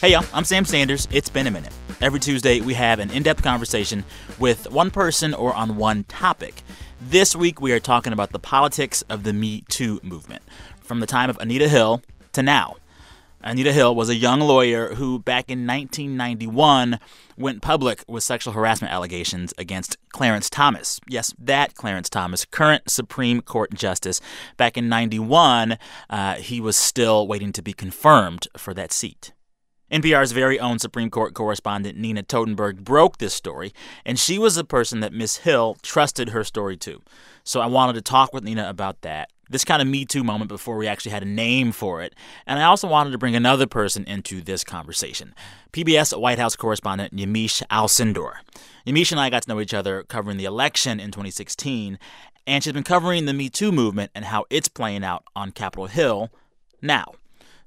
Hey, y'all, I'm Sam Sanders. It's been a minute. Every Tuesday, we have an in depth conversation with one person or on one topic. This week, we are talking about the politics of the Me Too movement from the time of Anita Hill to now. Anita Hill was a young lawyer who, back in 1991, went public with sexual harassment allegations against Clarence Thomas. Yes, that Clarence Thomas, current Supreme Court Justice. Back in 91, uh, he was still waiting to be confirmed for that seat. NPR's very own Supreme Court correspondent Nina Totenberg broke this story, and she was the person that Miss Hill trusted her story to. So I wanted to talk with Nina about that, this kind of Me Too moment before we actually had a name for it. And I also wanted to bring another person into this conversation PBS White House correspondent Yamiche Alcindor. Yamiche and I got to know each other covering the election in 2016, and she's been covering the Me Too movement and how it's playing out on Capitol Hill now.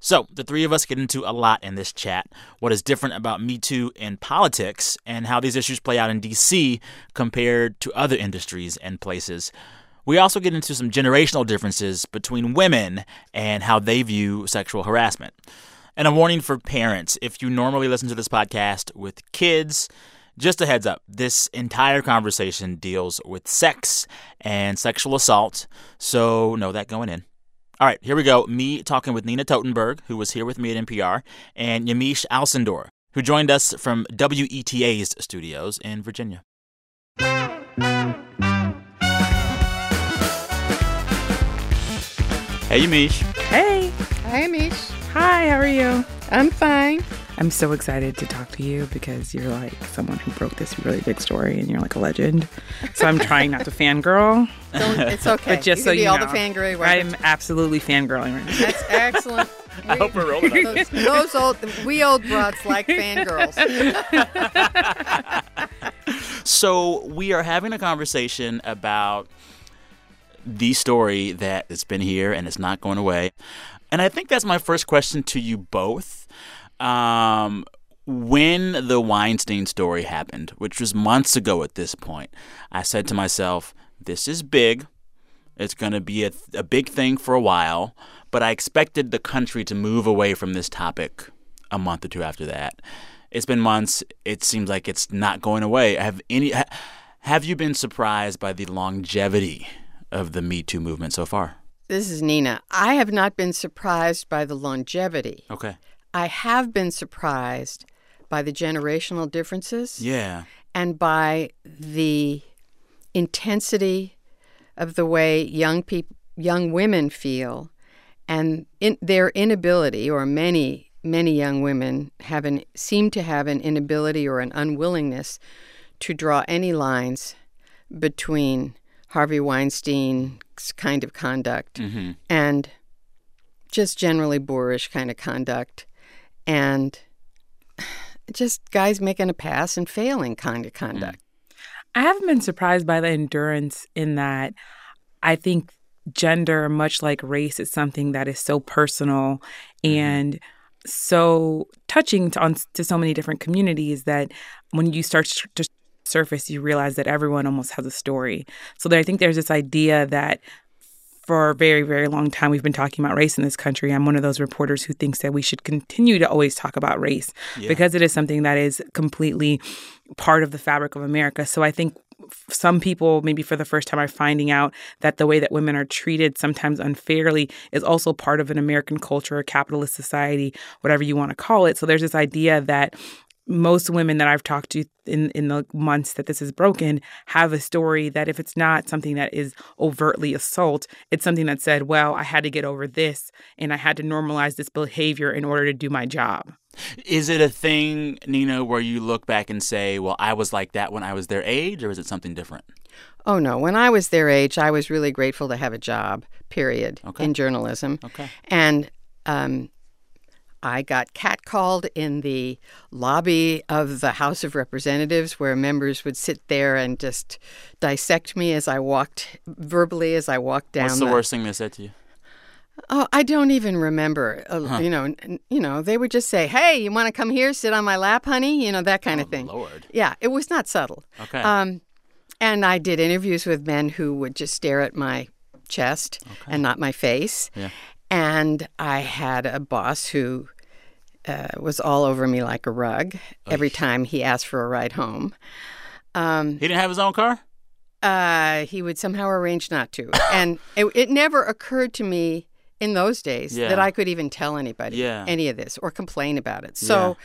So, the three of us get into a lot in this chat what is different about Me Too in politics and how these issues play out in D.C. compared to other industries and places. We also get into some generational differences between women and how they view sexual harassment. And a warning for parents if you normally listen to this podcast with kids, just a heads up this entire conversation deals with sex and sexual assault, so know that going in. All right, here we go. Me talking with Nina Totenberg, who was here with me at NPR, and Yamiche Alcindor, who joined us from WETA's studios in Virginia. Hey, Yamiche. Hey. Hi, Yamiche. Hi, how are you? I'm fine. I'm so excited to talk to you because you're like someone who broke this really big story and you're like a legend. So I'm trying not to fangirl. Don't, it's okay. But just you so can be you all know, the fangirl. I'm absolutely fangirling right now. That's excellent. I hope we're rolling on those, those old, we old brats like fangirls. So, we are having a conversation about the story that has been here and it's not going away. And I think that's my first question to you both. Um, when the Weinstein story happened, which was months ago at this point, I said to myself, this is big. It's going to be a, a big thing for a while. But I expected the country to move away from this topic a month or two after that. It's been months. It seems like it's not going away. Have any ha, have you been surprised by the longevity of the Me Too movement so far? This is Nina. I have not been surprised by the longevity. Okay. I have been surprised by the generational differences Yeah. and by the intensity of the way young people, young women feel, and in their inability, or many, many young women have an, seem to have an inability or an unwillingness to draw any lines between Harvey Weinstein's kind of conduct Mm-hmm. and just generally boorish kind of conduct and just guys making a pass and failing kind of mm. conduct. I haven't been surprised by the endurance in that I think gender, much like race, is something that is so personal mm-hmm. and so touching to, on, to so many different communities that when you start to surface, you realize that everyone almost has a story. So there, I think there's this idea that for a very, very long time, we've been talking about race in this country. I'm one of those reporters who thinks that we should continue to always talk about race Yeah. because it is something that is completely part of the fabric of America. So I think some people, maybe for the first time, are finding out that the way that women are treated, sometimes unfairly, is also part of an American culture, a capitalist society, whatever you want to call it. So there's this idea that most women that I've talked to in in the months that this is broken have a story that if it's not something that is overtly assault, it's something that said, "Well, I had to get over this, and I had to normalize this behavior in order to do my job." Is it a thing, Nina, where you look back and say, well, I was like that when I was their age, or is it something different? Oh no, when I was their age, I was really grateful to have a job, period, Okay. in journalism. Okay. And um, I got catcalled in the lobby of the House of Representatives, where members would sit there and just dissect me as I walked verbally as I walked down. What's the worst thing they said to you? Oh, I don't even remember. Uh, You know, n- you know, they would just say, "Hey, you want to come here, sit on my lap, honey?" You know, that kind Oh, of thing. Lord. Yeah, it was not subtle. Okay. Um, and I did interviews with men who would just stare at my chest and not my face. Yeah. And I had a boss who uh, was all over me like a rug every time he asked for a ride home. Um, he didn't have his own car? Uh, he would somehow arrange not to. and it, it never occurred to me in those days yeah. that I could even tell anybody yeah. any of this or complain about it. So,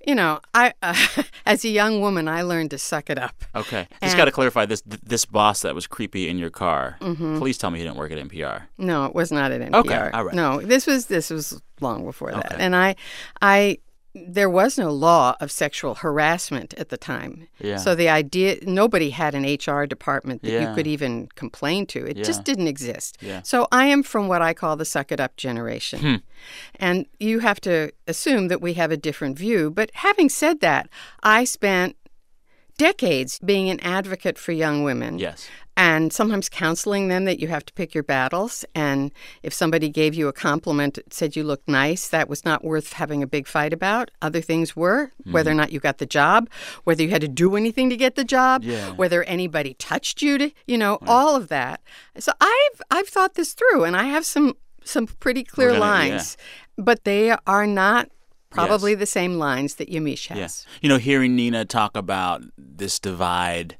yeah. you know, I uh, as a young woman, I learned to suck it up. Okay, and, just got to clarify this: this boss that was creepy in your car. Mm-hmm. Please tell me he didn't work at NPR. No, it was not at NPR. Okay, all right. No, this was this was long before that, okay. and I, I there was no law of sexual harassment at the time. Yeah. So the idea nobody had an HR department that yeah. you could even complain to. It yeah. just didn't exist. Yeah. So I am from what I call the suck it up generation. Hmm. And you have to assume that we have a different view, but having said that, I spent decades being an advocate for young women. Yes and sometimes counseling them that you have to pick your battles. And if somebody gave you a compliment, said you looked nice, that was not worth having a big fight about. Other things were, mm-hmm. whether or not you got the job, whether you had to do anything to get the job, yeah. whether anybody touched you to, you know, right. all of that. So I've I've thought this through, and I have some some pretty clear gonna, lines, yeah. but they are not probably yes. the same lines that Yamiche has. Yeah. You know, hearing Nina talk about this divide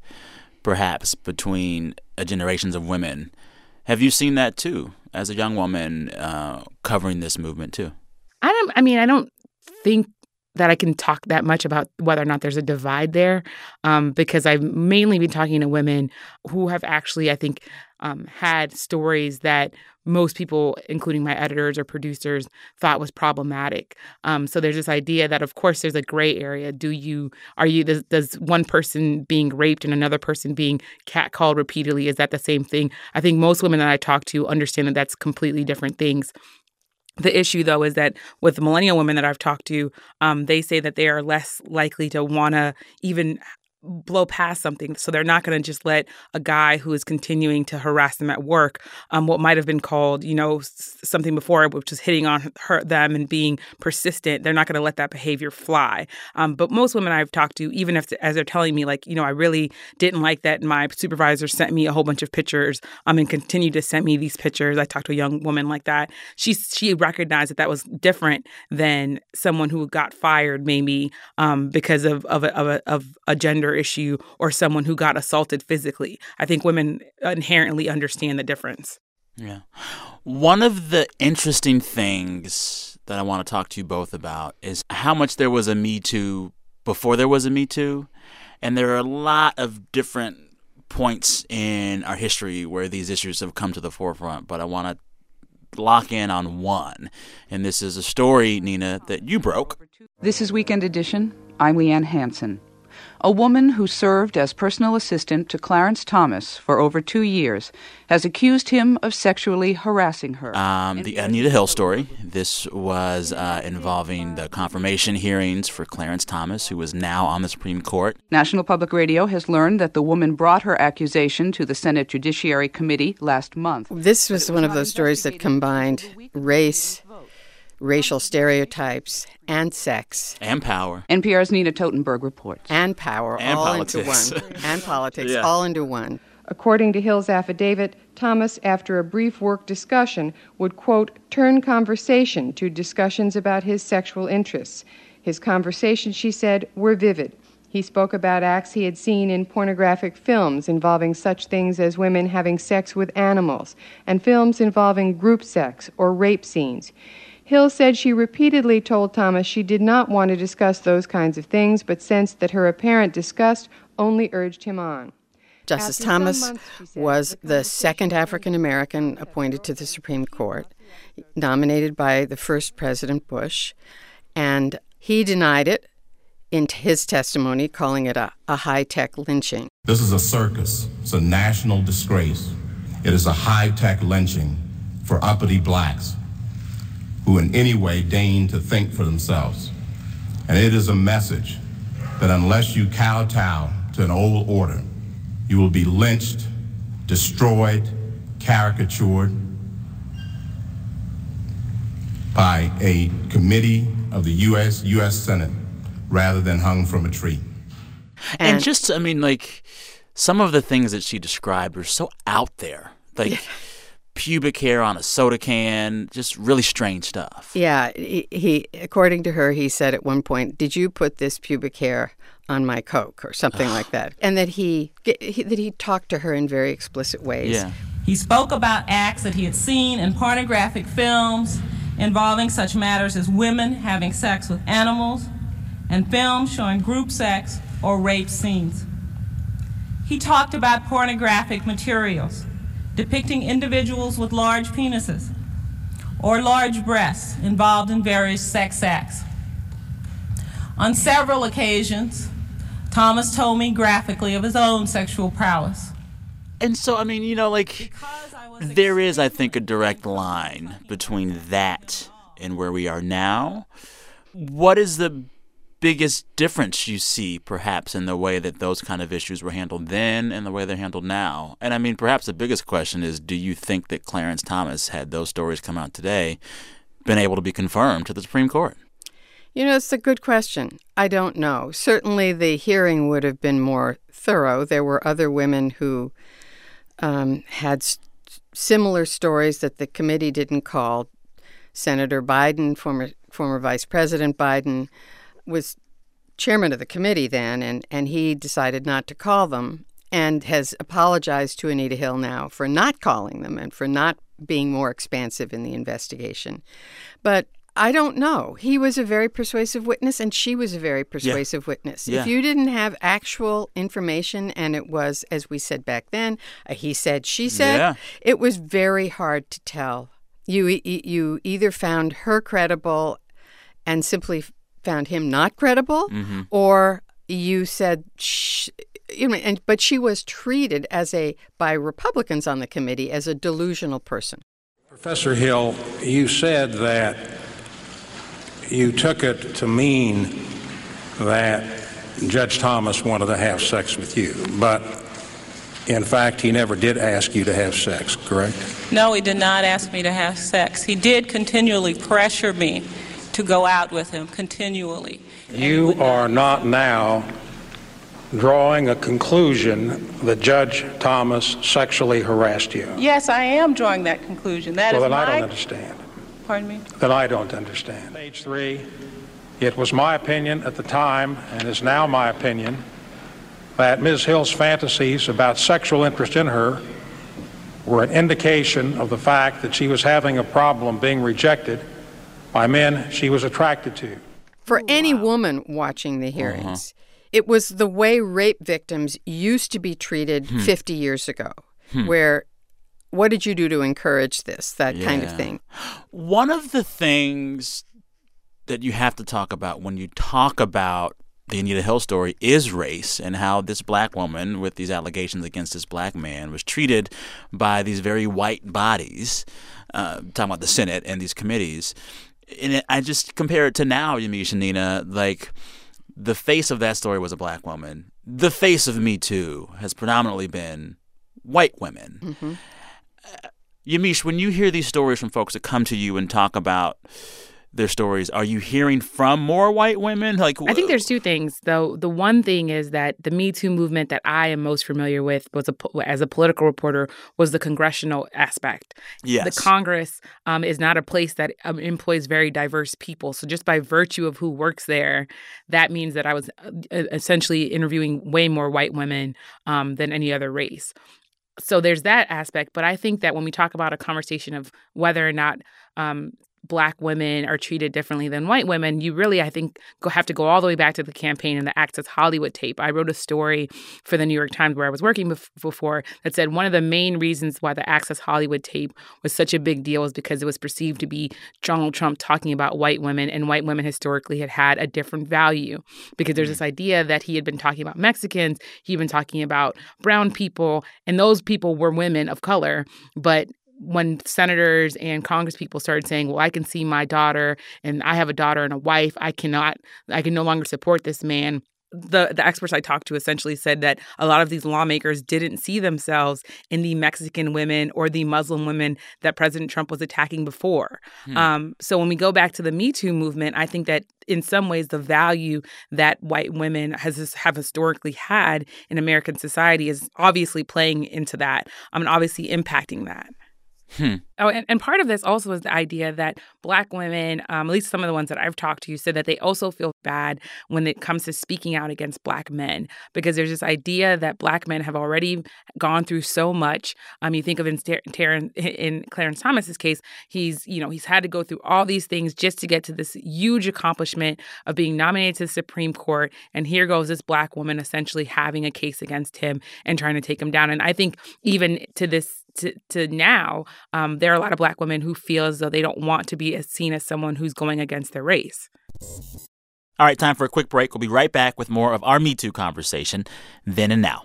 perhaps between generations of women. Have you seen that too as a young woman uh, covering this movement too? I don't. I mean, I don't think that I can talk that much about whether or not there's a divide there, um, because I've mainly been talking to women who have actually, I think, um, had stories that most people, including my editors or producers, thought was problematic. Um, so there's this idea that, of course, there's a gray area. Do you are you does, does one person being raped and another person being catcalled repeatedly is that the same thing? I think most women that I talk to understand that that's completely different things. The issue, though, is that with millennial women that I've talked to, um, they say that they are less likely to want to even blow past something. So they're not going to just let a guy who is continuing to harass them at work, um, what might have been called, you know, something before, which is hitting on her, them and being persistent. They're not going to let that behavior fly. Um, but most women I've talked to, even if as they're telling me, like, you know, I really didn't like that my supervisor sent me a whole bunch of pictures um, and continued to send me these pictures. I talked to a young woman like that. She she recognized that that was different than someone who got fired maybe um, because of of a, of a, of a gender issue or someone who got assaulted physically. I think women inherently understand the difference. Yeah. One of the interesting things that I want to talk to you both about is how much there was a Me Too before there was a Me Too. And there are a lot of different points in our history where these issues have come to the forefront, but I want to lock in on one. And this is a story, Nina, that you broke. This is Weekend Edition. I'm Liane Hansen a woman who served as personal assistant to Clarence Thomas for over two years, has accused him of sexually harassing her. Um, the Anita Hill story. This was uh, involving the confirmation hearings for Clarence Thomas, who is now on the Supreme Court. National Public Radio has learned that the woman brought her accusation to the Senate Judiciary Committee last month. This was one of those stories that combined race racial stereotypes, and sex. And power. NPR's Nina Totenberg reports. And power, and all politics. into one. and politics, yeah. all into one. According to Hill's affidavit, Thomas, after a brief work discussion, would, quote, turn conversation to discussions about his sexual interests. His conversations, she said, were vivid. He spoke about acts he had seen in pornographic films involving such things as women having sex with animals, and films involving group sex or rape scenes. Hill said she repeatedly told Thomas she did not want to discuss those kinds of things, but sensed that her apparent disgust only urged him on. Justice After Thomas months, said, was the second African American appointed to the Supreme Court, nominated by the first President Bush, and he denied it in his testimony, calling it a, a high tech lynching. This is a circus, it's a national disgrace. It is a high tech lynching for uppity blacks who in any way deign to think for themselves. And it is a message that unless you kowtow to an old order, you will be lynched, destroyed, caricatured by a committee of the U.S. U.S. Senate rather than hung from a tree. And, and just, I mean, like, some of the things that she described are so out there. Like, pubic hair on a soda can, just really strange stuff. Yeah, he, he according to her, he said at one point, "Did you put this pubic hair on my coke or something like that?" And that he, he that he talked to her in very explicit ways. Yeah. He spoke about acts that he had seen in pornographic films involving such matters as women having sex with animals and films showing group sex or rape scenes. He talked about pornographic materials depicting individuals with large penises or large breasts involved in various sex acts. On several occasions, Thomas told me graphically of his own sexual prowess. And so, I mean, you know, like, there is, I think, a direct line between that and where we are now. What is the biggest difference you see, perhaps, in the way that those kind of issues were handled then and the way they're handled now? And I mean, perhaps the biggest question is do you think that Clarence Thomas, had those stories come out today, been able to be confirmed to the Supreme Court? You know, it's a good question. I don't know. Certainly the hearing would have been more thorough. There were other women who um, had similar stories that the committee didn't call. Senator Biden, former former Vice President Biden, was chairman of the committee then, and, and he decided not to call them and has apologized to Anita Hill now for not calling them and for not being more expansive in the investigation. But I don't know. He was a very persuasive witness, and she was a very persuasive yeah. witness. Yeah. If you didn't have actual information, and it was, as we said back then, he said, she said, yeah. it was very hard to tell. You you either found her credible and simply found him not credible, mm-hmm. or you said, Shh, you know, and but she was treated as a by Republicans on the committee as a delusional person. Professor Hill, you said that you took it to mean that Judge Thomas wanted to have sex with you, but in fact, he never did ask you to have sex, correct? No, he did not ask me to have sex. He did continually pressure me to go out with him continually. You are not now drawing a conclusion that Judge Thomas sexually harassed you. Yes, I am drawing that conclusion. That well, is then my... I don't understand. Pardon me? Then I don't understand. Page three, it was my opinion at the time, and is now my opinion, that Ms. Hill's fantasies about sexual interest in her were an indication of the fact that she was having a problem being rejected by men she was attracted to. For any woman watching the hearings, uh-huh. it was the way rape victims used to be treated hmm. 50 years ago, hmm. where what did you do to encourage this, that yeah. kind of thing? One of the things that you have to talk about when you talk about the Anita Hill story is race and how this black woman with these allegations against this black man was treated by these very white bodies, uh, talking about the Senate and these committees. And it, I just compare it to now, Yamiche and Nina, like the face of that story was a black woman. The face of Me Too has predominantly been white women. Mm-hmm. Uh, Yamiche, when you hear these stories from folks that come to you and talk about their stories, are you hearing from more white women? Like, I think there's two things, though. The one thing is that the Me Too movement that I am most familiar with was a, as a political reporter was the congressional aspect. Yes, the Congress um, is not a place that um, employs very diverse people. So just by virtue of who works there, that means that I was uh, essentially interviewing way more white women um, than any other race so there's that aspect but i think that when we talk about a conversation of whether or not um, black women are treated differently than white women, you really, I think, go have to go all the way back to the campaign and the Access Hollywood tape. I wrote a story for the New York Times where I was working bef- before that said one of the main reasons why the Access Hollywood tape was such a big deal is because it was perceived to be Donald Trump talking about white women, and white women historically had had a different value because there's mm-hmm. this idea that he had been talking about Mexicans, he'd been talking about brown people, and those people were women of color, but when senators and congresspeople started saying, "Well, I can see my daughter, and I have a daughter and a wife. I cannot, I can no longer support this man." The the experts I talked to essentially said that a lot of these lawmakers didn't see themselves in the Mexican women or the Muslim women that President Trump was attacking before. Hmm. Um, so when we go back to the Me Too movement, I think that in some ways the value that white women has have historically had in American society is obviously playing into that. I mean, obviously impacting that. Hmm. Oh, and, and part of this also is the idea that Black women, um, at least some of the ones that I've talked to, said that they also feel bad when it comes to speaking out against Black men because there's this idea that Black men have already gone through so much. Um, you think of in, Ter- in Clarence Thomas's case, he's you know he's had to go through all these things just to get to this huge accomplishment of being nominated to the Supreme Court, and here goes this Black woman essentially having a case against him and trying to take him down. And I think even to this to, to now, um, there are a lot of black women who feel as though they don't want to be as seen as someone who's going against their race. All right, time for a quick break. We'll be right back with more of our Me Too conversation then and now.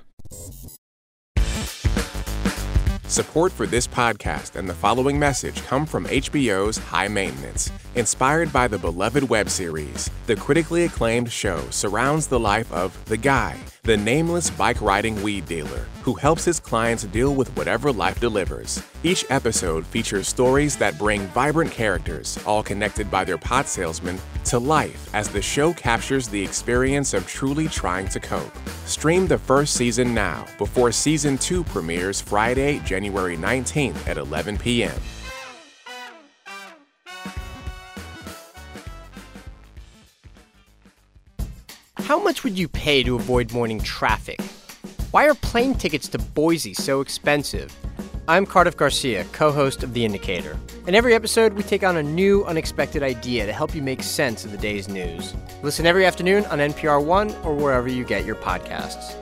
Support for this podcast and the following message come from HBO's High Maintenance. Inspired by the beloved web series, the critically acclaimed show surrounds the life of The Guy, the nameless bike riding weed dealer who helps his clients deal with whatever life delivers. Each episode features stories that bring vibrant characters, all connected by their pot salesman, to life as the show captures the experience of truly trying to cope. Stream the first season now before season 2 premieres Friday, January 19th at 11 p.m. How much would you pay to avoid morning traffic? Why are plane tickets to Boise so expensive? I'm Cardiff Garcia, co host of The Indicator. In every episode, we take on a new, unexpected idea to help you make sense of the day's news. Listen every afternoon on NPR One or wherever you get your podcasts.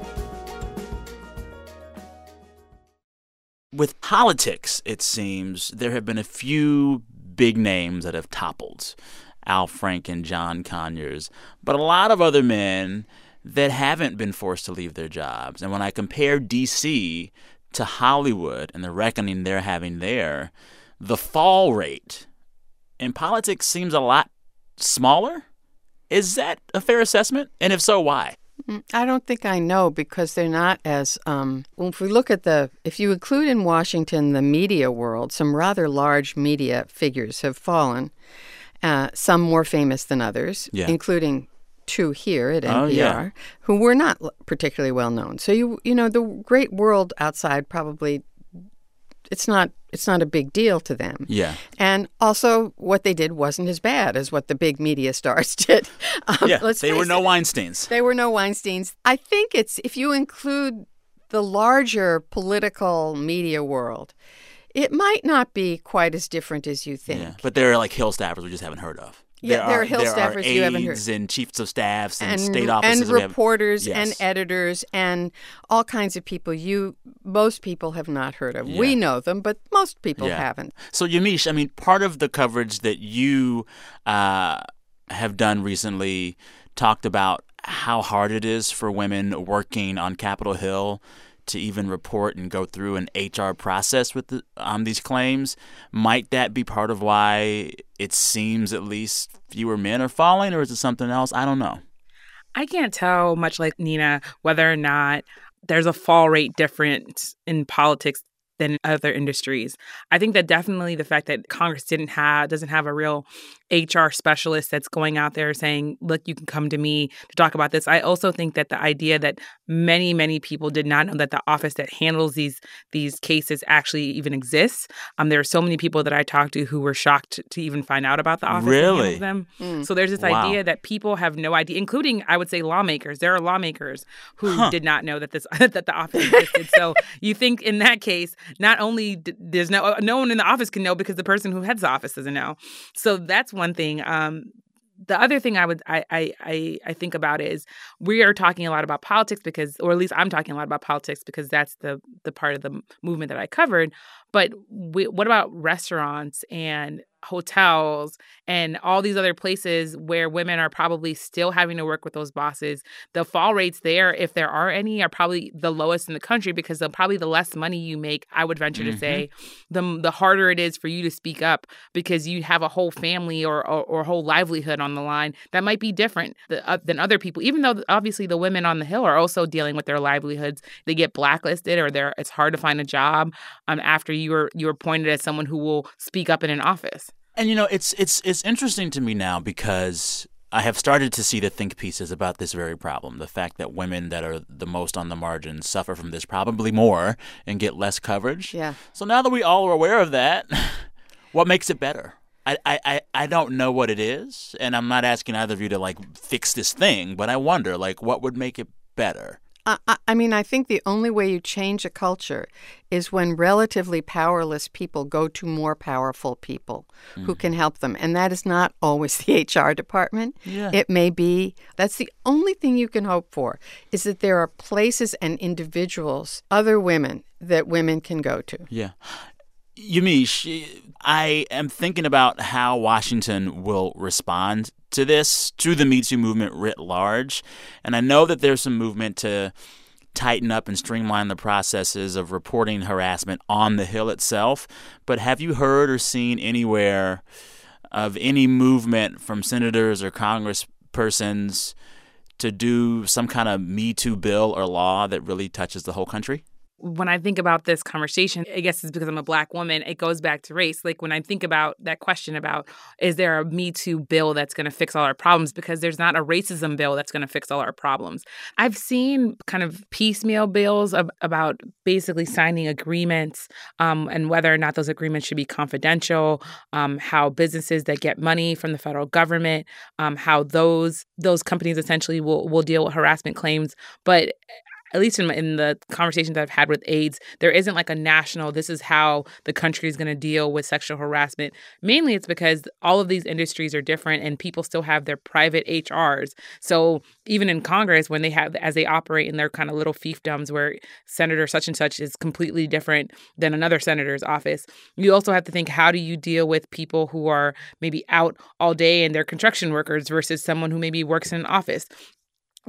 With politics, it seems, there have been a few big names that have toppled. Al Franken, John Conyers, but a lot of other men that haven't been forced to leave their jobs. And when I compare DC to Hollywood and the reckoning they're having there, the fall rate in politics seems a lot smaller. Is that a fair assessment? And if so, why? Mm, I don't think I know because they're not as. Um, if we look at the, if you include in Washington the media world, some rather large media figures have fallen uh, some more famous than others, yeah. including two here at NPR, oh, yeah. who were not particularly well known. So you you know the great world outside probably it's not it's not a big deal to them. Yeah. And also, what they did wasn't as bad as what the big media stars did. Um, yeah. they were no Weinstein's. They were no Weinstein's. I think it's if you include the larger political media world, it might not be quite as different as you think. Yeah, but there are like Hill staffers we just haven't heard of. Yeah, there, there are, Hill there staffers are you haven't heard. and chiefs of staffs and, and state offices and reporters yes. and editors and all kinds of people you most people have not heard of. Yeah. We know them, but most people yeah. haven't. So Yamiche, I mean, part of the coverage that you uh, have done recently talked about how hard it is for women working on Capitol Hill to even report and go through an HR process with the, um, these claims. Might that be part of why it seems at least fewer men are falling, or is it something else? I don't know. I can't tell, much like Nina, whether or not there's a fall rate difference in politics than other industries. I think that definitely the fact that Congress didn't have doesn't have a real HR specialist that's going out there saying, "Look, you can come to me to talk about this." I also think that the idea that many many people did not know that the office that handles these these cases actually even exists. Um, there are so many people that I talked to who were shocked to even find out about the office really? them. Mm. So there's this wow. idea that people have no idea, including I would say lawmakers. There are lawmakers who huh. did not know that this that the office existed. so you think in that case not only d- there's no no one in the office can know because the person who heads the office doesn't know. So that's one thing. Um, the other thing I would I, I I think about is we are talking a lot about politics because, or at least I'm talking a lot about politics because that's the the part of the movement that I covered. But we, what about restaurants and hotels and all these other places where women are probably still having to work with those bosses? The fall rates there, if there are any, are probably the lowest in the country because the, probably the less money you make, I would venture mm-hmm. to say, the the harder it is for you to speak up because you have a whole family or or, or whole livelihood on the line that might be different uh, than other people. Even though obviously the women on the hill are also dealing with their livelihoods, they get blacklisted or they're it's hard to find a job um, after you were you were pointed as someone who will speak up in an office. And you know, it's it's it's interesting to me now because I have started to see the think pieces about this very problem. The fact that women that are the most on the margins suffer from this probably more and get less coverage. Yeah. So now that we all are aware of that, what makes it better? I, I, I don't know what it is, and I'm not asking either of you to like fix this thing, but I wonder like what would make it better. I, I mean, I think the only way you change a culture is when relatively powerless people go to more powerful people mm-hmm. who can help them. And that is not always the HR department. Yeah. It may be. That's the only thing you can hope for is that there are places and individuals, other women, that women can go to. Yeah. Yamiche, I am thinking about how Washington will respond to this, to the Me Too movement writ large. And I know that there's some movement to tighten up and streamline the processes of reporting harassment on the Hill itself. But have you heard or seen anywhere of any movement from senators or congresspersons to do some kind of Me Too bill or law that really touches the whole country? When I think about this conversation, I guess it's because I'm a black woman, it goes back to race. Like when I think about that question about is there a Me Too bill that's going to fix all our problems? Because there's not a racism bill that's going to fix all our problems. I've seen kind of piecemeal bills of, about basically signing agreements um, and whether or not those agreements should be confidential, um, how businesses that get money from the federal government, um, how those those companies essentially will will deal with harassment claims. But at least in, in the conversations I've had with aides, there isn't like a national, this is how the country is going to deal with sexual harassment. Mainly it's because all of these industries are different and people still have their private HRs. So even in Congress, when they have, as they operate in their kind of little fiefdoms where Senator such and such is completely different than another senator's office, you also have to think how do you deal with people who are maybe out all day and they're construction workers versus someone who maybe works in an office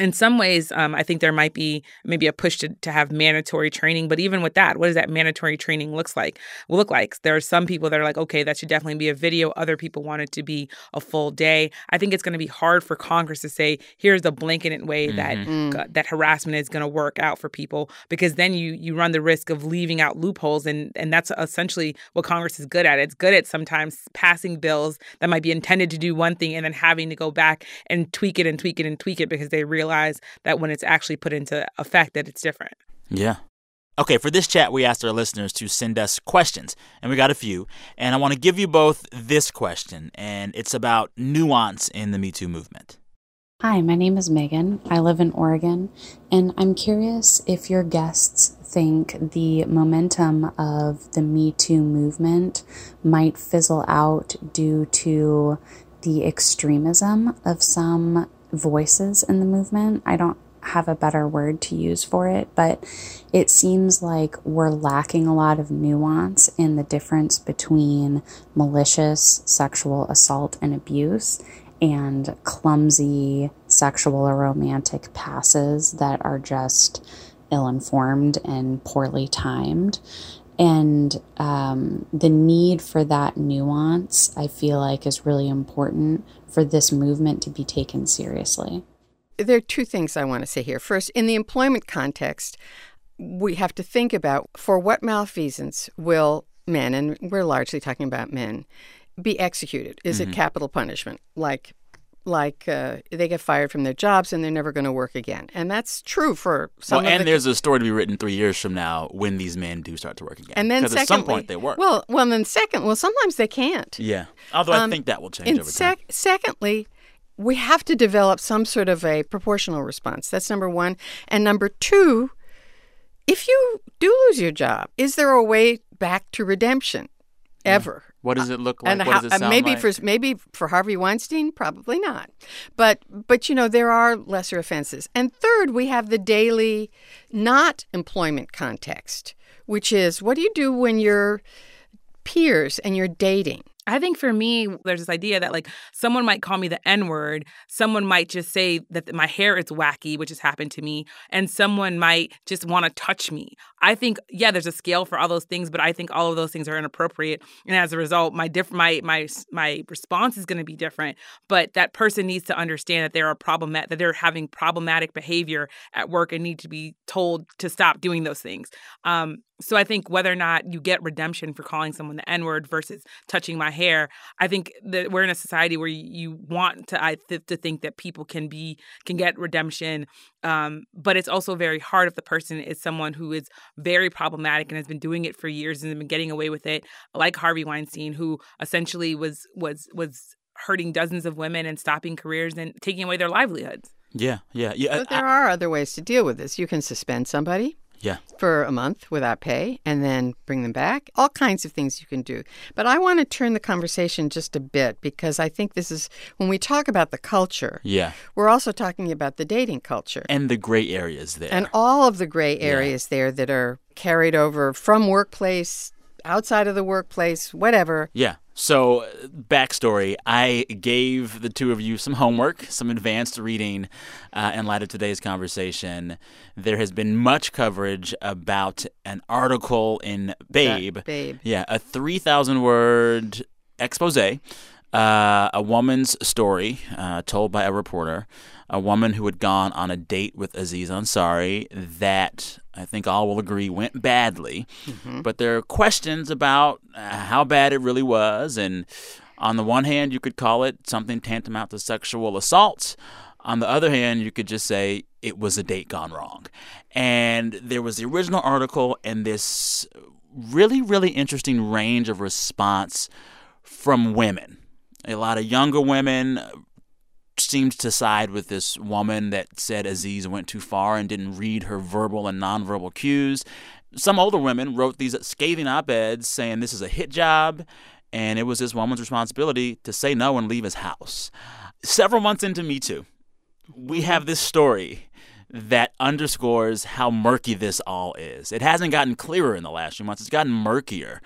in some ways, um, I think there might be maybe a push to, to have mandatory training. But even with that, what does that mandatory training looks like? Will look like there are some people that are like, okay, that should definitely be a video. Other people want it to be a full day. I think it's going to be hard for Congress to say here's the blanket way mm-hmm. that mm. that harassment is going to work out for people because then you you run the risk of leaving out loopholes and and that's essentially what Congress is good at. It's good at sometimes passing bills that might be intended to do one thing and then having to go back and tweak it and tweak it and tweak it because they realize realize that when it's actually put into effect that it's different. Yeah. Okay, for this chat, we asked our listeners to send us questions, and we got a few. And I want to give you both this question, and it's about nuance in the Me Too movement. Hi, my name is Megan. I live in Oregon, and I'm curious if your guests think the momentum of the Me Too movement might fizzle out due to the extremism of some voices in the movement. I don't have a better word to use for it, but it seems like we're lacking a lot of nuance in the difference between malicious sexual assault and abuse and clumsy sexual or romantic passes that are just ill informed and poorly timed. And um, the need for that nuance, I feel like, is really important for this movement to be taken seriously. There are two things I want to say here. First, in the employment context, we have to think about for what malfeasance will men, and we're largely talking about men, be executed? Is mm-hmm. it capital punishment like like uh, they get fired from their jobs and they're never going to work again. And that's true for some. Well, and the, there's a story to be written three years from now when these men do start to work again. And then secondly, at some point they work. Well, well, then second, well, sometimes they can't. Yeah, although um, I think that will change over sec- time. Secondly. We have to develop some sort of a proportional response. That's number one. And number two, if you do lose your job, is there a way back to redemption ever? What does it look like? And what how, does it uh, sound maybe like? for maybe for Harvey Weinstein, probably not. But but you know there are lesser offenses. And third, we have the daily, not employment context, which is what do you do when you're peers and you're dating? I think for me, there's this idea that like someone might call me the N word, someone might just say that my hair is wacky, which has happened to me, and someone might just want to touch me. I think yeah, there's a scale for all those things, but I think all of those things are inappropriate, and as a result, my diff- my my my response is going to be different. But that person needs to understand that they're a problem that they're having problematic behavior at work and need to be told to stop doing those things. Um, so I think whether or not you get redemption for calling someone the N word versus touching my hair, I think that we're in a society where you want to I th- to think that people can be can get redemption, um, but it's also very hard if the person is someone who is very problematic and has been doing it for years and has been getting away with it, like Harvey Weinstein, who essentially was was was hurting dozens of women and stopping careers and taking away their livelihoods. Yeah, yeah, yeah. But there I, are other ways to deal with this. You can suspend somebody. Yeah. For a month without pay and then bring them back. All kinds of things you can do. But I want to turn the conversation just a bit because I think this is when we talk about the culture. Yeah. We're also talking about the dating culture. And the gray areas there. And all of the gray areas yeah. there that are carried over from workplace, outside of the workplace, whatever. Yeah. So, backstory I gave the two of you some homework, some advanced reading uh, in light of today's conversation. There has been much coverage about an article in Babe. That babe. Yeah, a 3,000 word expose, uh, a woman's story uh, told by a reporter a woman who had gone on a date with Aziz Ansari that I think all will agree went badly. Mm-hmm. But there are questions about uh, how bad it really was. And on the one hand, you could call it something tantamount to sexual assault. On the other hand, you could just say it was a date gone wrong. And there was the original article and this really, really interesting range of response from women. A lot of younger women seemed to side with this woman that said Aziz went too far and didn't read her verbal and nonverbal cues. Some older women wrote these scathing op eds saying this is a hit job and it was this woman's responsibility to say no and leave his house. Several months into Me Too, we have this story that underscores how murky this all is. It hasn't gotten clearer in the last few months, it's gotten murkier.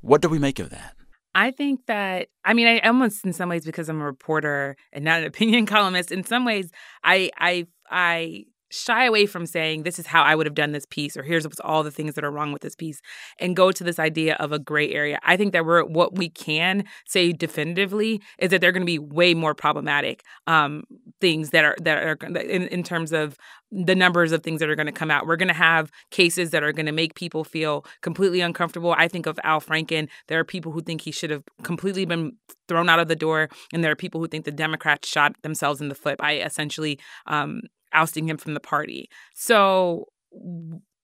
What do we make of that? I think that I mean I almost in some ways because I'm a reporter and not an opinion columnist. In some ways, I I I shy away from saying this is how I would have done this piece or here's all the things that are wrong with this piece and go to this idea of a gray area. I think that we're what we can say definitively is that they're going to be way more problematic um, things that are that are in, in terms of the numbers of things that are going to come out. We're going to have cases that are going to make people feel completely uncomfortable. I think of Al Franken. There are people who think he should have completely been thrown out of the door, and there are people who think the Democrats shot themselves in the foot by essentially um, ousting him from the party. So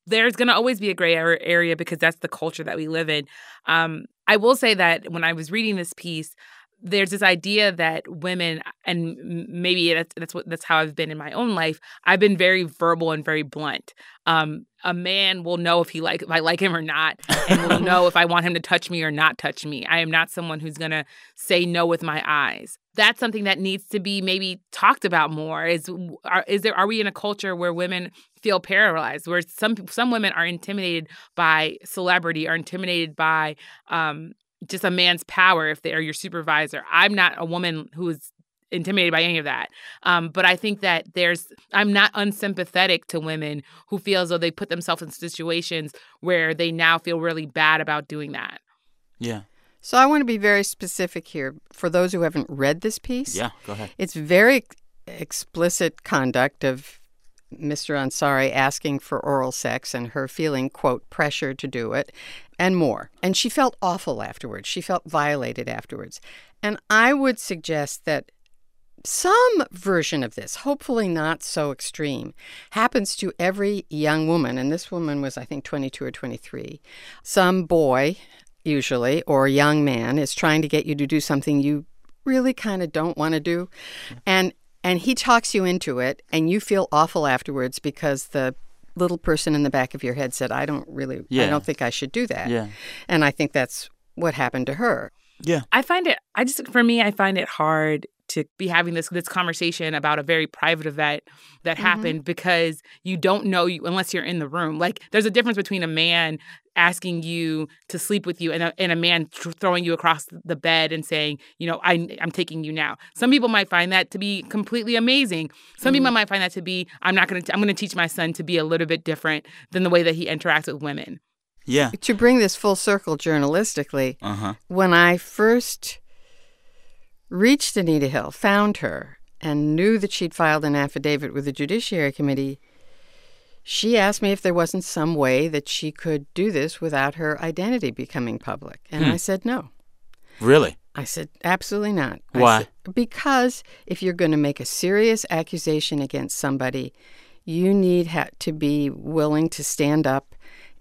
there's going to always be a gray area because that's the culture that we live in. Um, I will say that when I was reading this piece, there's this idea that women and maybe that's that's what that's how I've been in my own life. I've been very verbal and very blunt. Um, a man will know if he like if I like him or not, and will know if I want him to touch me or not touch me. I am not someone who's gonna say no with my eyes. That's something that needs to be maybe talked about more. Is are, is there are we in a culture where women feel paralyzed, where some some women are intimidated by celebrity, are intimidated by um, just a man's power if they are your supervisor. I'm not a woman who is intimidated by any of that. Um, but I think that there's I'm not unsympathetic to women who feel as though they put themselves in situations where they now feel really bad about doing that. Yeah. So I want to be very specific here for those who haven't read this piece. Yeah, go ahead. It's very explicit conduct of Mr. Ansari asking for oral sex and her feeling, quote, pressure to do it, and more. And she felt awful afterwards. She felt violated afterwards. And I would suggest that some version of this, hopefully not so extreme, happens to every young woman. And this woman was, I think, 22 or 23. Some boy, usually, or young man is trying to get you to do something you really kind of don't want to do. And and he talks you into it and you feel awful afterwards because the little person in the back of your head said i don't really yeah. i don't think i should do that yeah. and i think that's what happened to her yeah i find it i just for me i find it hard to be having this this conversation about a very private event that Mhm. happened because you don't know you unless you're in the room. Like there's a difference between a man asking you to sleep with you and a, and a man tr- throwing you across the bed and saying, you know, I, I'm taking you now. Some people might find that to be completely amazing. Some people might find that to be, I'm not going to, I'm going to teach my son to be a little bit different than the way that he interacts with women. Yeah. To bring this full circle journalistically, Uh huh. when I first reached Anita Hill, found her, and knew that she'd filed an affidavit with the Judiciary Committee, she asked me if there wasn't some way that she could do this without her identity becoming public. And Hmm. I said no. Really? I said, absolutely not. Why? said, because if you're going to make a serious accusation against somebody, you need ha- to be willing to stand up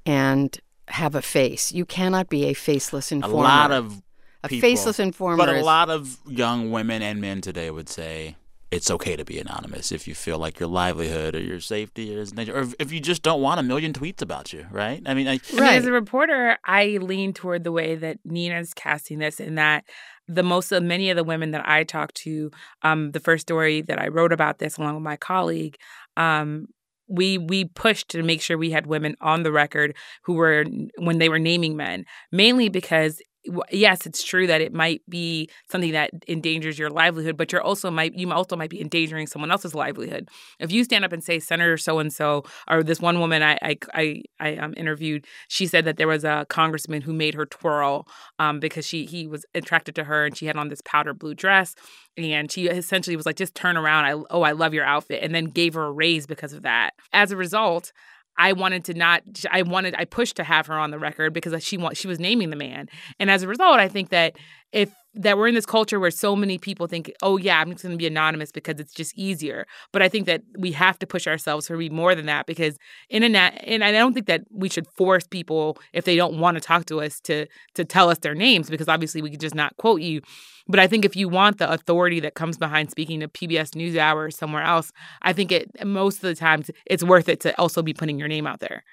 and have a face. You cannot be a faceless informant. A lot of a people- faceless informer. But a lot of young women and men today would say it's okay to be anonymous if you feel like your livelihood or your safety is in danger, or if- if you just don't want a million tweets about you, right? I mean, I, I mean, as a reporter, I lean toward the way that Nina's casting this, and that the most of many of the women that I talked to, um, the first story that I wrote about this along with my colleague, um, we we pushed to make sure we had women on the record who were when they were naming men, mainly because w- yes, it's true that it might be something that endangers your livelihood, but you're also might you also might be endangering someone else's livelihood. If you stand up and say Senator so and so, or this one woman I I I, I um, interviewed, she said that there was a congressman who made her twirl um, because she he was attracted to her and she had on this powder blue dress, and she essentially was like, just turn around. I oh I love your outfit, and then gave her a raise because of that. As a result. I wanted to not. I wanted. I pushed to have her on the record because she. She was naming the man, and as a result, I think that if that we're in this culture where so many people think, oh yeah, I'm just going to be anonymous because it's just easier. But I think that we have to push ourselves to be more than that because in a net, and I don't think that we should force people if they don't want to talk to us to to tell us their names because obviously we could just not quote you. But I think if you want the authority that comes behind speaking to PBS NewsHour or somewhere else, I think it most of the times it's worth it to also be putting your name out there.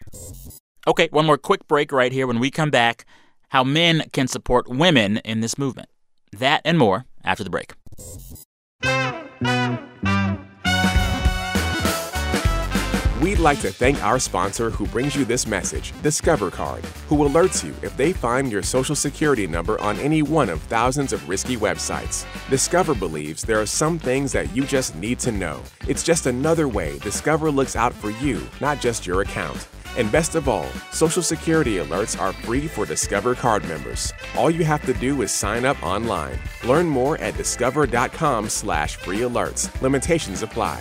Okay, one more quick break right here. When we come back, how men can support women in this movement. That and more after the break. We'd like to thank our sponsor who brings you this message, Discover Card, who alerts you if they find your social security number on any one of thousands of risky websites. Discover believes there are some things that you just need to know. It's just another way Discover looks out for you, not just your account. And best of all, Social Security alerts are free for Discover card members. All you have to do is sign up online. Learn more at discover.com slash free alerts. Limitations apply.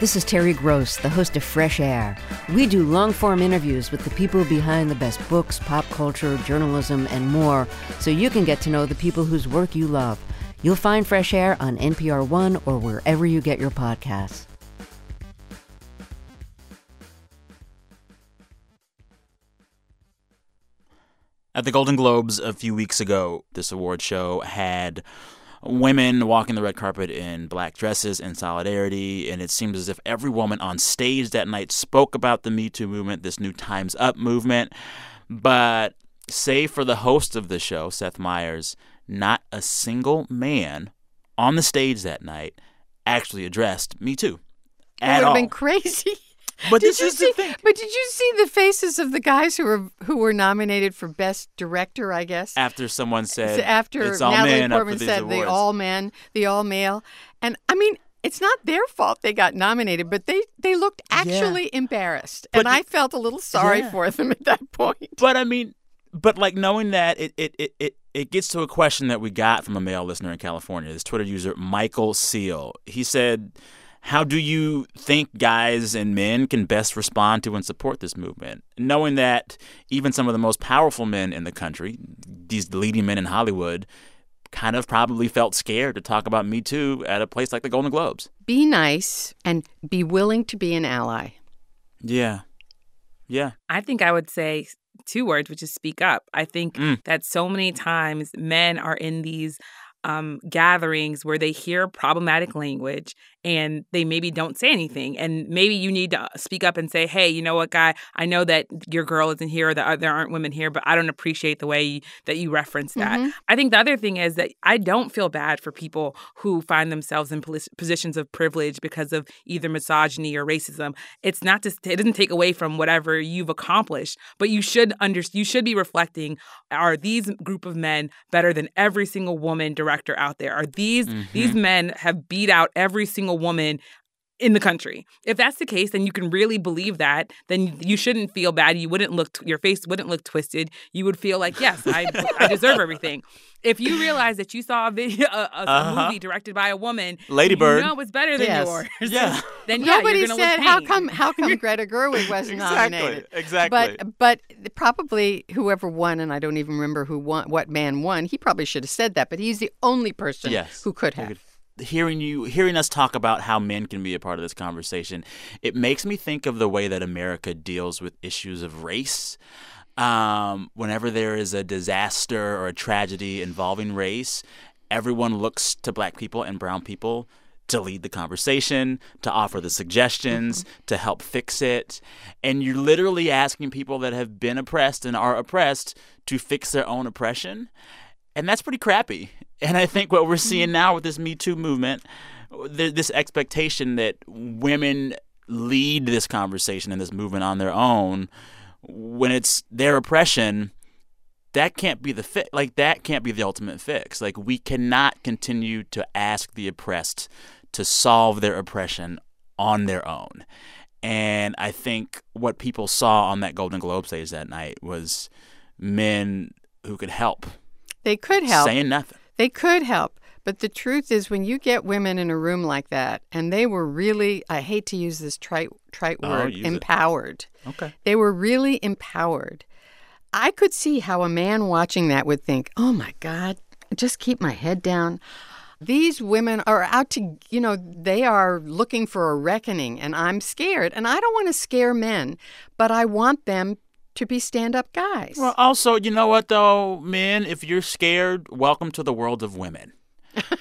This is Terry Gross, the host of Fresh Air. We do long form interviews with the people behind the best books, pop culture, journalism, and more, so you can get to know the people whose work you love. You'll find Fresh Air on NPR One or wherever you get your podcasts. At the Golden Globes a few weeks ago, this award show had women walking the red carpet in black dresses in solidarity, and it seemed as if every woman on stage that night spoke about the Me Too movement, this new Time's Up movement. But save for the host of the show, Seth Meyers, not a single man on the stage that night actually addressed Me Too It at would have been crazy. But did this you is the see, thing. But did you see the faces of the guys who were who were nominated for best director? I guess After someone said, after it's Natalie Portman said the all men, the all male, and I mean. It's not their fault they got nominated, but they, they looked actually embarrassed. But and I felt a little sorry Yeah. for them at that point. But I mean, but like knowing that it it, it, it it gets to a question that we got from a male listener in California. This Twitter user Michael Seal. He said, "How do you think guys and men can best respond to and support this movement, knowing that even some of the most powerful men in the country, these leading men in Hollywood." Kind of probably felt scared to talk about Me Too at a place like the Golden Globes. Be nice and be willing to be an ally. Yeah. Yeah. I think I would say two words, which is speak up. I think Mm. that so many times men are in these um, gatherings where they hear problematic language and they maybe don't say anything. And maybe you need to speak up and say, hey, you know what, guy, I know that your girl isn't here or that there aren't women here, but I don't appreciate the way that you reference that. Mm-hmm. I think the other thing is that I don't feel bad for people who find themselves in positions of privilege because of either misogyny or racism. It's not just, it doesn't take away from whatever you've accomplished, but you should under, you should be reflecting are these group of men better than every single woman director out there? Are these mm-hmm. these men have beat out every single woman in the country. If that's the case, then you can really believe that. Then you shouldn't feel bad. You wouldn't look. Your face wouldn't look twisted. You would feel like, yes, I, I deserve everything. If you realize that you saw a video, a, a uh-huh. movie directed by a woman, Lady Bird, you know it's better than yes. yours. Yeah. then yeah, nobody said how come how come Greta Gerwig wasn't exactly, nominated? Exactly. But but probably whoever won, and I don't even remember who won, what man won. He probably should have said that, but he's the only person yes. who could have hearing you hearing us talk about how men can be a part of this conversation it makes me think of the way that america deals with issues of race um, whenever there is a disaster or a tragedy involving race everyone looks to black people and brown people to lead the conversation, to offer the suggestions, mm-hmm. to help fix it. And you're literally asking people that have been oppressed and are oppressed to fix their own oppression. And that's pretty crappy. And I think what we're seeing mm-hmm. now with this Me Too movement, this expectation that women lead this conversation and this movement on their own when it's their oppression that can't be the fix like that can't be the ultimate fix like we cannot continue to ask the oppressed to solve their oppression on their own and i think what people saw on that golden globe stage that night was men who could help they could help. Saying nothing. They could help. But the truth is, when you get women in a room like that, and they were really, I hate to use this trite, trite oh, word, empowered. It. Okay. They were really empowered. I could see how a man watching that would think, oh my God, just keep my head down. These women are out to, you know, they are looking for a reckoning, and I'm scared. And I don't want to scare men, but I want them to be stand up guys. Well, also, you know what, though, men, if you're scared, welcome to the world of women.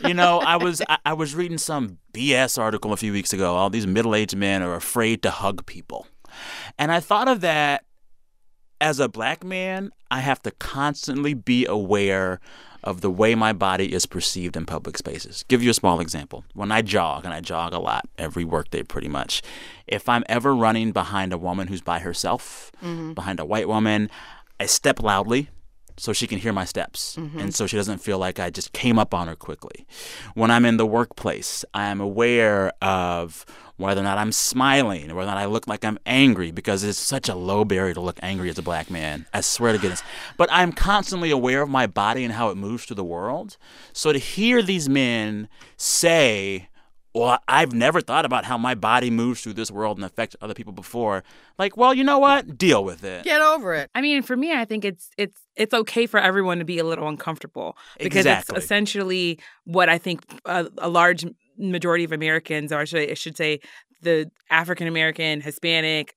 you know, I was I, I, was reading some BS article a few weeks ago. All these middle aged men are afraid to hug people, and I thought of that as a black man. I have to constantly be aware of the way my body is perceived in public spaces. Give you a small example. When I jog, and I jog a lot every workday pretty much, if I'm ever running behind a woman who's by herself, mm-hmm. behind a white woman, I step loudly so she can hear my steps mm-hmm. and so she doesn't feel like I just came up on her quickly. When I'm in the workplace, I am aware of whether or not I'm smiling or whether or not I look like I'm angry because it's such a low barrier to look angry as a black man. I swear to goodness. But I'm constantly aware of my body and how it moves through the world. So to hear these men say, well, I've never thought about how my body moves through this world and affects other people before. Like, well, you know what? Deal with it. Get over it. I mean, for me, I think it's it's it's okay for everyone to be a little uncomfortable because exactly. it's essentially what I think a, a large majority of Americans, or I should, I should say, the African American, Hispanic,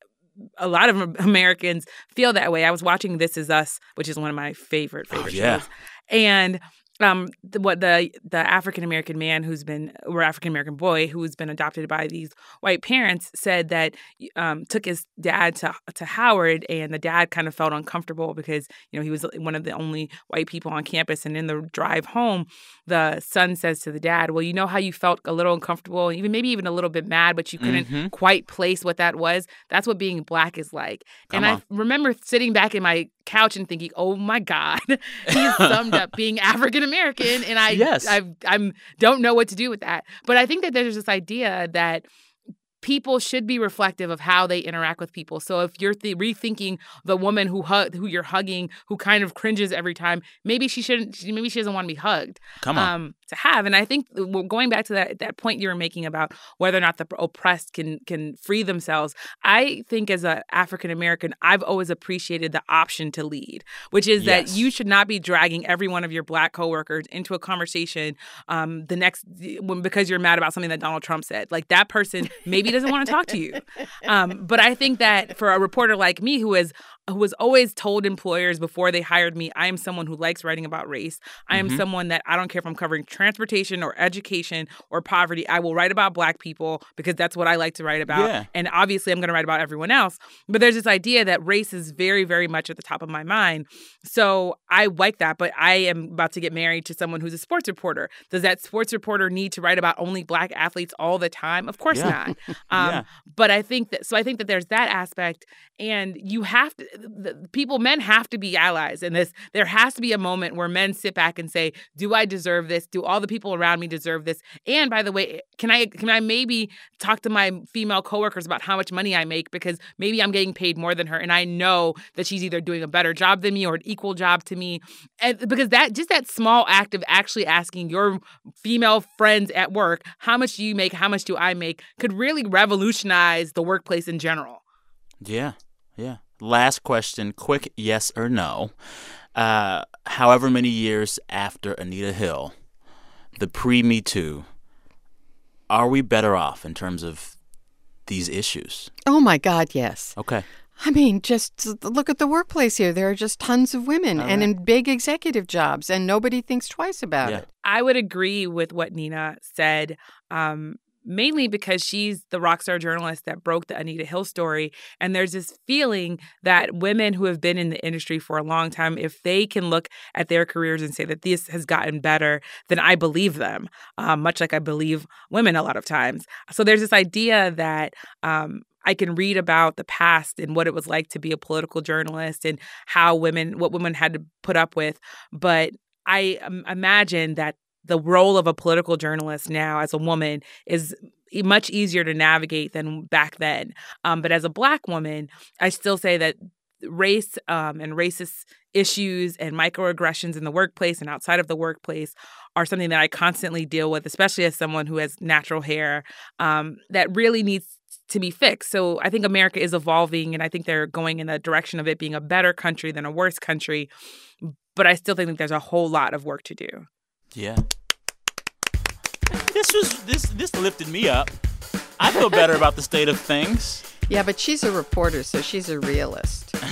a lot of Americans feel that way. I was watching This Is Us, which is one of my favorite favorite oh, yeah. shows, and um the, what the the African American man who's been or African American boy who's been adopted by these white parents said that um took his dad to to Howard and the dad kind of felt uncomfortable because you know he was one of the only white people on campus and in the drive home the son says to the dad well you know how you felt a little uncomfortable even maybe even a little bit mad but you couldn't mm-hmm. quite place what that was that's what being black is like Come and on. I remember sitting back in my couch and thinking oh my god he summed up being African American, and I yes. I I'm don't know what to do with that. But I think that there's this idea that people should be reflective of how they interact with people. So if you're th- rethinking the woman who who you're hugging, who kind of cringes every time, maybe she shouldn't. Maybe she doesn't want to be hugged. Come on. Um, to have, and I think going back to that that point you were making about whether or not the oppressed can can free themselves. I think as an African American, I've always appreciated the option to lead, which is yes. that you should not be dragging every one of your black coworkers into a conversation um, the next when because you're mad about something that Donald Trump said. Like that person maybe doesn't want to talk to you. Um, but I think that for a reporter like me who has was always told employers before they hired me, I am someone who likes writing about race. I am Mhm. someone that I don't care if I'm covering transportation or education or poverty. I will write about black people because that's what I like to write about. Yeah. And obviously, I'm going to write about everyone else. But there's this idea that race is very, very much at the top of my mind. So I like that. But I am about to get married to someone who's a sports reporter. Does that sports reporter need to write about only black athletes all the time? Of course Yeah. not. Um, Yeah. But I think that, so I think that there's that aspect. And you have to, people, men have to be allies in this. There has to be a moment where men sit back and say, do I deserve this? Do all the people around me deserve this? And by the way, can I, can I maybe talk to my female coworkers about how much money I make because maybe I'm getting paid more than her and I know that she's either doing a better job than me or an equal job to me. And because that just that small act of actually asking your female friends at work, how much do you make, how much do I make, could really revolutionize the workplace in general. Yeah, yeah. Last question, quick yes or no. Uh, however many years after Anita Hill, the pre Me Too, are we better off in terms of these issues? Oh my God, yes. Okay. I mean, just look at the workplace here. There are just tons of women All and in big executive jobs, and nobody thinks twice about Yeah. it. I would agree with what Nina said, um, mainly because she's the rock star journalist that broke the Anita Hill story. And there's this feeling that women who have been in the industry for a long time, if they can look at their careers and say that this has gotten better, then I believe them, um, much like I believe women a lot of times. So there's this idea that. Um, I can read about the past and what it was like to be a political journalist and how women, what women had to put up with. But I imagine that the role of a political journalist now as a woman is much easier to navigate than back then. Um, but as a black woman, I still say that race um, and racist issues and microaggressions in the workplace and outside of the workplace are something that I constantly deal with, especially as someone who has natural hair um, that really needs to be fixed. So I think America is evolving and I think they're going in the direction of it being a better country than a worse country. But I still think that there's a whole lot of work to do. Yeah. This was this this lifted me up. I feel better about the state of things. Yeah, but she's a reporter, so she's a realist.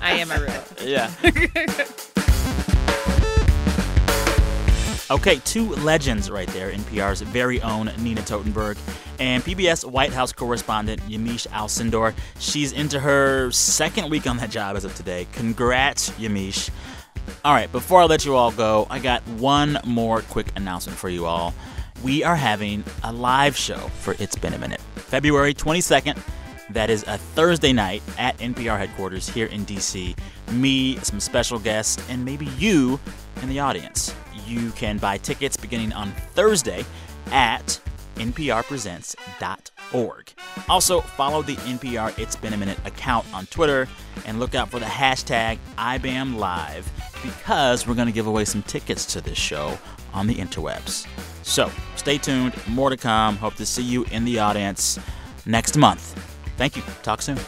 I am a realist. Yeah. Okay, two legends right there. In NPR's very own Nina Totenberg and PBS White House correspondent Yamiche Alcindor. She's into her second week on that job as of today. Congrats, Yamish. All right, before I let you all go, I got one more quick announcement for you all. We are having a live show for It's Been a Minute, February 22nd. That is a Thursday night at NPR headquarters here in DC. Me, some special guests, and maybe you in the audience. You can buy tickets beginning on Thursday at nprpresents.org. Also, follow the NPR It's Been a Minute account on Twitter and look out for the hashtag IBAMLive because we're going to give away some tickets to this show on the interwebs. So, stay tuned. More to come. Hope to see you in the audience next month. Thank you. Talk soon.